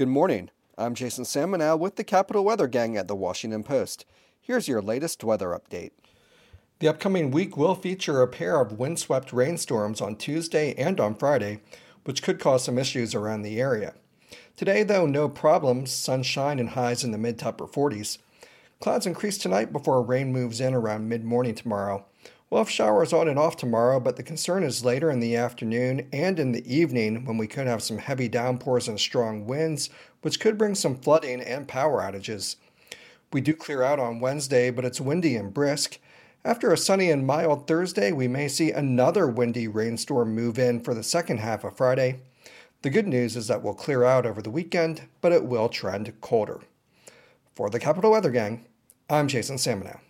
Good morning. I'm Jason Samenow with the Capital Weather Gang at the Washington Post. Here's your latest weather update. The upcoming week will feature a pair of windswept rainstorms on Tuesday and on Friday, which could cause some issues around the area. Today, though, no problems, sunshine and highs in the mid to upper 40s. Clouds increase tonight before rain moves in around mid morning tomorrow. We'll have showers on and off tomorrow, but the concern is later in the afternoon and in the evening when we could have some heavy downpours and strong winds, which could bring some flooding and power outages. We do clear out on Wednesday, but it's windy and brisk. After a sunny and mild Thursday, we may see another windy rainstorm move in for the second half of Friday. The good news is that we'll clear out over the weekend, but it will trend colder. For the Capital Weather Gang, I'm Jason Samenow.